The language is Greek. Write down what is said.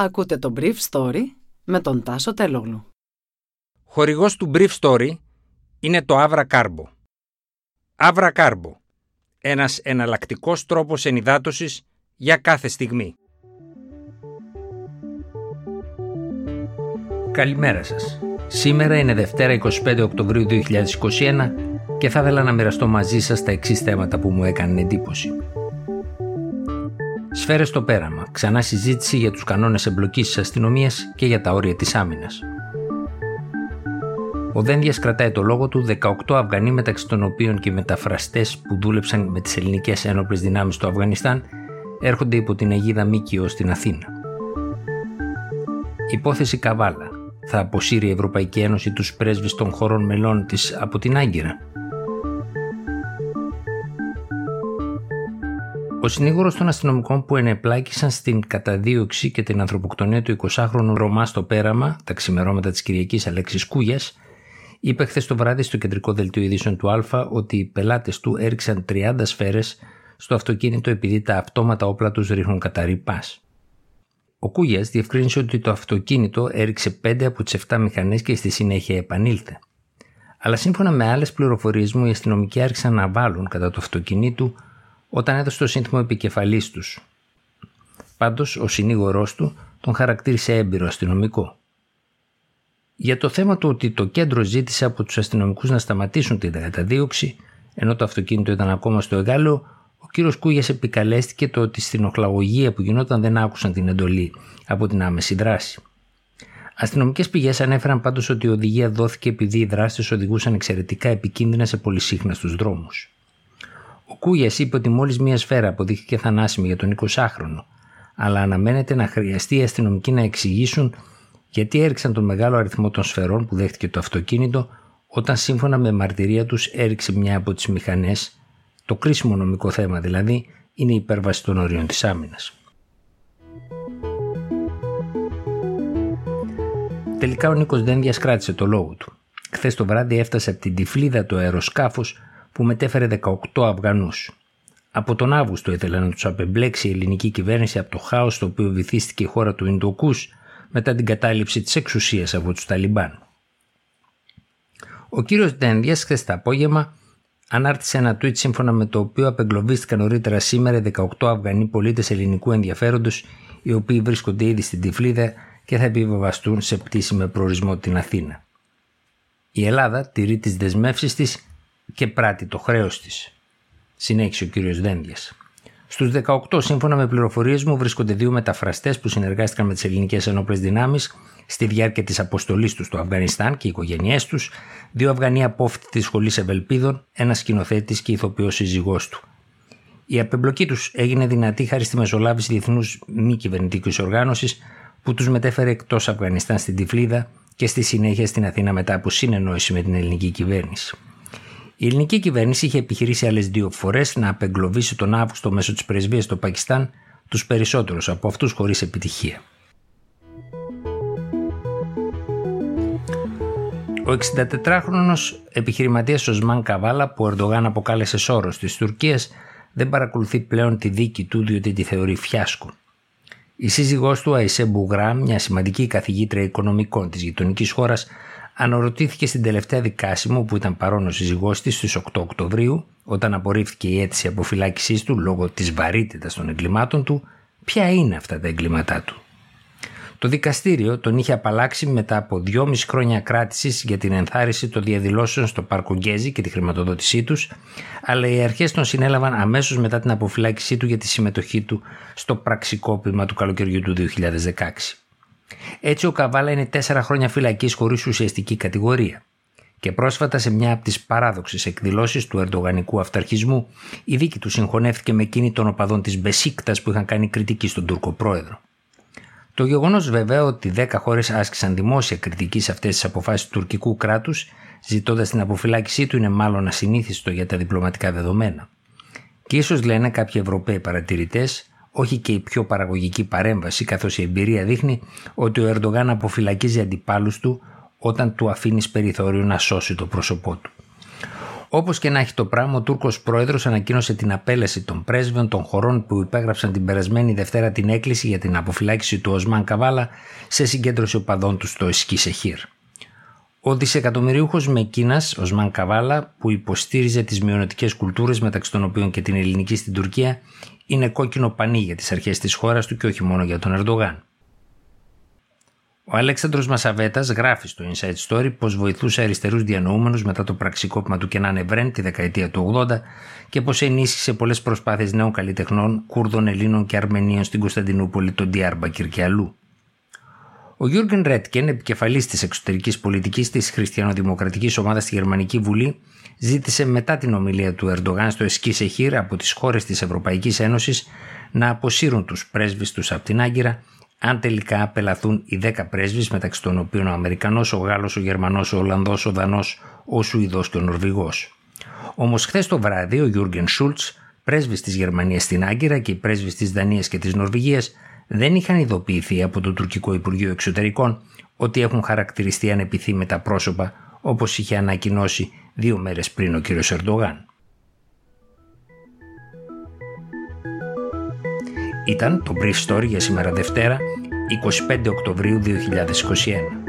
Ακούτε το Brief Story με τον Τάσο Τελόγλου. Χορηγός του Brief Story είναι το Avra Carbo. Avra Carbo. Ένας εναλλακτικός τρόπος ενυδάτωσης για κάθε στιγμή. Καλημέρα σας. Σήμερα είναι Δευτέρα 25 Οκτωβρίου 2021 και θα ήθελα να μοιραστώ μαζί σας τα εξής θέματα που μου έκανε εντύπωση. Σφαίρες στο πέραμα. Ξανά συζήτηση για τους κανόνες εμπλοκής της αστυνομίας και για τα όρια της άμυνας. Ο Δένδιας κρατάει το λόγο του 18 Αφγανοί μεταξύ των οποίων και οι μεταφραστές που δούλεψαν με τις ελληνικές ένοπλες δυνάμεις του Αφγανιστάν έρχονται υπό την αιγίδα Μίκιο στην Αθήνα. Υπόθεση Καβάλα. Θα αποσύρει η Ευρωπαϊκή Ένωση τους πρέσβεις των χωρών μελών της από την Άγκυρα. Ο συνήγορος των αστυνομικών που ενεπλάκησαν στην καταδίωξη και την ανθρωποκτονία του 20χρονου Ρωμά στο πέραμα, τα ξημερώματα της Κυριακής Αλέξης Κούγιας, είπε χθες το βράδυ στο κεντρικό δελτίο ειδήσεων του Α ότι οι πελάτες του έριξαν 30 σφαίρες στο αυτοκίνητο επειδή τα αυτόματα όπλα τους ρίχνουν κατά ρηπά. Ο Κούγιας διευκρίνησε ότι το αυτοκίνητο έριξε 5 από τις 7 μηχανές και στη συνέχεια επανήλθε. Αλλά σύμφωνα με άλλες πληροφορίες μου, οι αστυνομικοί άρχισαν να βάλουν κατά το αυτοκίνητο όταν έδωσε το σύνθημα επικεφαλής τους. Πάντως, ο συνήγορός του τον χαρακτήρισε έμπειρο αστυνομικό. Για το θέμα του ότι το κέντρο ζήτησε από τους αστυνομικούς να σταματήσουν την καταδίωξη, ενώ το αυτοκίνητο ήταν ακόμα στο εγκάλεο, ο κύριος Κούγιας επικαλέστηκε το ότι στην οχλαγωγία που γινόταν δεν άκουσαν την εντολή από την άμεση δράση. Αστυνομικές πηγές ανέφεραν πάντως ότι η οδηγία δόθηκε επειδή οι δράστες οδηγούσαν εξαιρετικά επικίνδυνα σε πολυσύχναστους δρόμους. Ο Κούγιας είπε ότι μόλις μία σφαίρα αποδείχθηκε θανάσιμη για τον 20χρονο, αλλά αναμένεται να χρειαστεί οι αστυνομικοί να εξηγήσουν γιατί έριξαν τον μεγάλο αριθμό των σφαιρών που δέχτηκε το αυτοκίνητο όταν σύμφωνα με μαρτυρία τους έριξε μια από τις μηχανές, το κρίσιμο νομικό θέμα δηλαδή είναι η υπέρβαση των ορίων της άμυνας. Τελικά ο Νίκος δεν κράτησε το λόγο του. Χθες το βράδυ έφτασε από την τυφλίδα του αεροσκάφου που μετέφερε 18 Αφγανούς. Από τον Αύγουστο ήθελε να τους απεμπλέξει η ελληνική κυβέρνηση από το χάος στο οποίο βυθίστηκε η χώρα του Ινδοκούς μετά την κατάληψη της εξουσίας από τους Ταλιμπάν. Ο κύριος Ντένδιας χθες το απόγευμα ανάρτησε ένα tweet σύμφωνα με το οποίο απεγκλωβίστηκαν νωρίτερα σήμερα 18 Αφγανοί πολίτες ελληνικού ενδιαφέροντος, οι οποίοι βρίσκονται ήδη στην Τυφλίδα και θα επιβεβαστούν σε πτήση με προορισμό την Αθήνα. Η Ελλάδα τηρεί τις δεσμεύσεις της και πράττει το χρέος της. Συνέχισε ο κύριος Δένδιας. Στους 18, σύμφωνα με πληροφορίες μου, βρίσκονται δύο μεταφραστές που συνεργάστηκαν με τις ελληνικές ενόπλες δυνάμεις στη διάρκεια της αποστολής τους στο Αφγανιστάν και οι οικογένειές τους, δύο Αφγανοί απόφοιτοι της Σχολής Ευελπίδων, ένας σκηνοθέτης και ηθοποιός σύζυγός του. Η απεμπλοκή τους έγινε δυνατή χάρη στη μεσολάβηση διεθνούς μη κυβερνητικής οργάνωσης που τους μετέφερε εκτός Αφγανιστάν στην Τυφλίδα και στη συνέχεια στην Αθήνα μετά από συνεννόηση με την ελληνική κυβέρνηση. Η ελληνική κυβέρνηση είχε επιχειρήσει άλλες δύο φορές να απεγκλωβίσει τον Αύγουστο μέσω της πρεσβείας στο Πακιστάν τους περισσότερους από αυτούς χωρίς επιτυχία. Ο 64χρονος επιχειρηματίας Οσμάν Καβάλα που ο Ερντογάν αποκάλεσε σώρος της Τουρκίας δεν παρακολουθεί πλέον τη δίκη του διότι τη θεωρεί φιάσκο. Η σύζυγός του Αϊσέ Μπουγράμ, μια σημαντική καθηγήτρια οικονομικών της γειτονικής χώρας, αναρωτήθηκε στην τελευταία δικάσιμο που ήταν παρόν ο σύζυγός της στις 8 Οκτωβρίου όταν απορρίφθηκε η αίτηση αποφυλάκησής του λόγω της βαρύτητας των εγκλημάτων του ποια είναι αυτά τα εγκλήματά του. Το δικαστήριο τον είχε απαλλάξει μετά από δυόμιση χρόνια κράτησης για την ενθάρρυνση των διαδηλώσεων στο Πάρκο Γκέζι και τη χρηματοδότησή τους, αλλά οι αρχές τον συνέλαβαν αμέσως μετά την αποφυλάκησή του για τη συμμετοχή του στο πραξικόπημα του καλοκαιριού του 2016. Έτσι, ο Καβάλα είναι τέσσερα χρόνια φυλακής χωρίς ουσιαστική κατηγορία. Και πρόσφατα σε μια από τις παράδοξες εκδηλώσεις του ερντογανικού αυταρχισμού, η δίκη του συγχωνεύτηκε με εκείνη των οπαδών της Μπεσίκτας που είχαν κάνει κριτική στον Τούρκο πρόεδρο. Το γεγονός βέβαια ότι 10 χώρες άσκησαν δημόσια κριτική σε αυτές τις αποφάσεις του τουρκικού κράτους, ζητώντας την αποφυλάκησή του, είναι μάλλον ασυνήθιστο για τα διπλωματικά δεδομένα. Και ίσως λένε κάποιοι Ευρωπαίοι παρατηρητές όχι και η πιο παραγωγική παρέμβαση, καθώς η εμπειρία δείχνει ότι ο Ερντογάν αποφυλακίζει αντιπάλους του όταν του αφήνεις περιθώριο να σώσει το πρόσωπό του. Όπως και να έχει το πράγμα, ο Τούρκος πρόεδρος ανακοίνωσε την απέλεση των πρέσβεων των χωρών που υπέγραψαν την περασμένη Δευτέρα την έκκληση για την αποφυλάκηση του Οσμάν Καβάλα σε συγκέντρωση οπαδών του στο Εσκίσεχήρ. Ο δισεκατομμυρίουχος Μεκίνα, Οσμάν Καβάλα, που υποστήριζε τις μειονοτικές κουλτούρες μεταξύ των οποίων και την ελληνική στην Τουρκία, είναι κόκκινο πανί για τις αρχές της χώρας του και όχι μόνο για τον Ερντογάν. Ο Αλέξανδρος Μασαβέτας γράφει στο Inside Story πως βοηθούσε αριστερούς διανοούμενους μετά το πραξικόπημα του Κενάν Ευρέν τη δεκαετία του 80 και πως ενίσχυσε πολλές προσπάθειες νέων καλλιτεχνών, Κούρδων, Ελλήνων και Αρμενίων στην Κωνσταντινούπολη, τον Διάρμπακυρ και αλλού. Ο Γιούργεν Ρέτκεν, επικεφαλής της εξωτερικής πολιτικής της χριστιανοδημοκρατικής ομάδας στη Γερμανική Βουλή, ζήτησε μετά την ομιλία του Ερντογάν στο Εσκή Σεχίρ από τις χώρες της Ευρωπαϊκής Ένωσης να αποσύρουν τους πρέσβεις τους από την Άγκυρα αν τελικά απελαθούν οι 10 πρέσβεις μεταξύ των οποίων ο Αμερικανός, ο Γάλλος, ο Γερμανός, ο Ολλανδός, ο Δανός, ο Σουηδός και ο Νορβηγός. Όμως χθες το βράδυ ο Γιούργεν Σούλτς, πρέσβης της Γερμανίας στην Άγκυρα και οι πρέσβει της Δανίας και της Νορβηγίας δεν είχαν ειδοποιηθεί από το τουρκικό Υπουργείο Εξωτερικών ότι έχουν χαρακτηριστεί ανεπιθύμητα πρόσωπα όπως είχε ανακοινώσει δύο μέρες πριν ο κ. Ερντογάν. Ήταν το Brief Story για σήμερα Δευτέρα, 25 Οκτωβρίου 2021.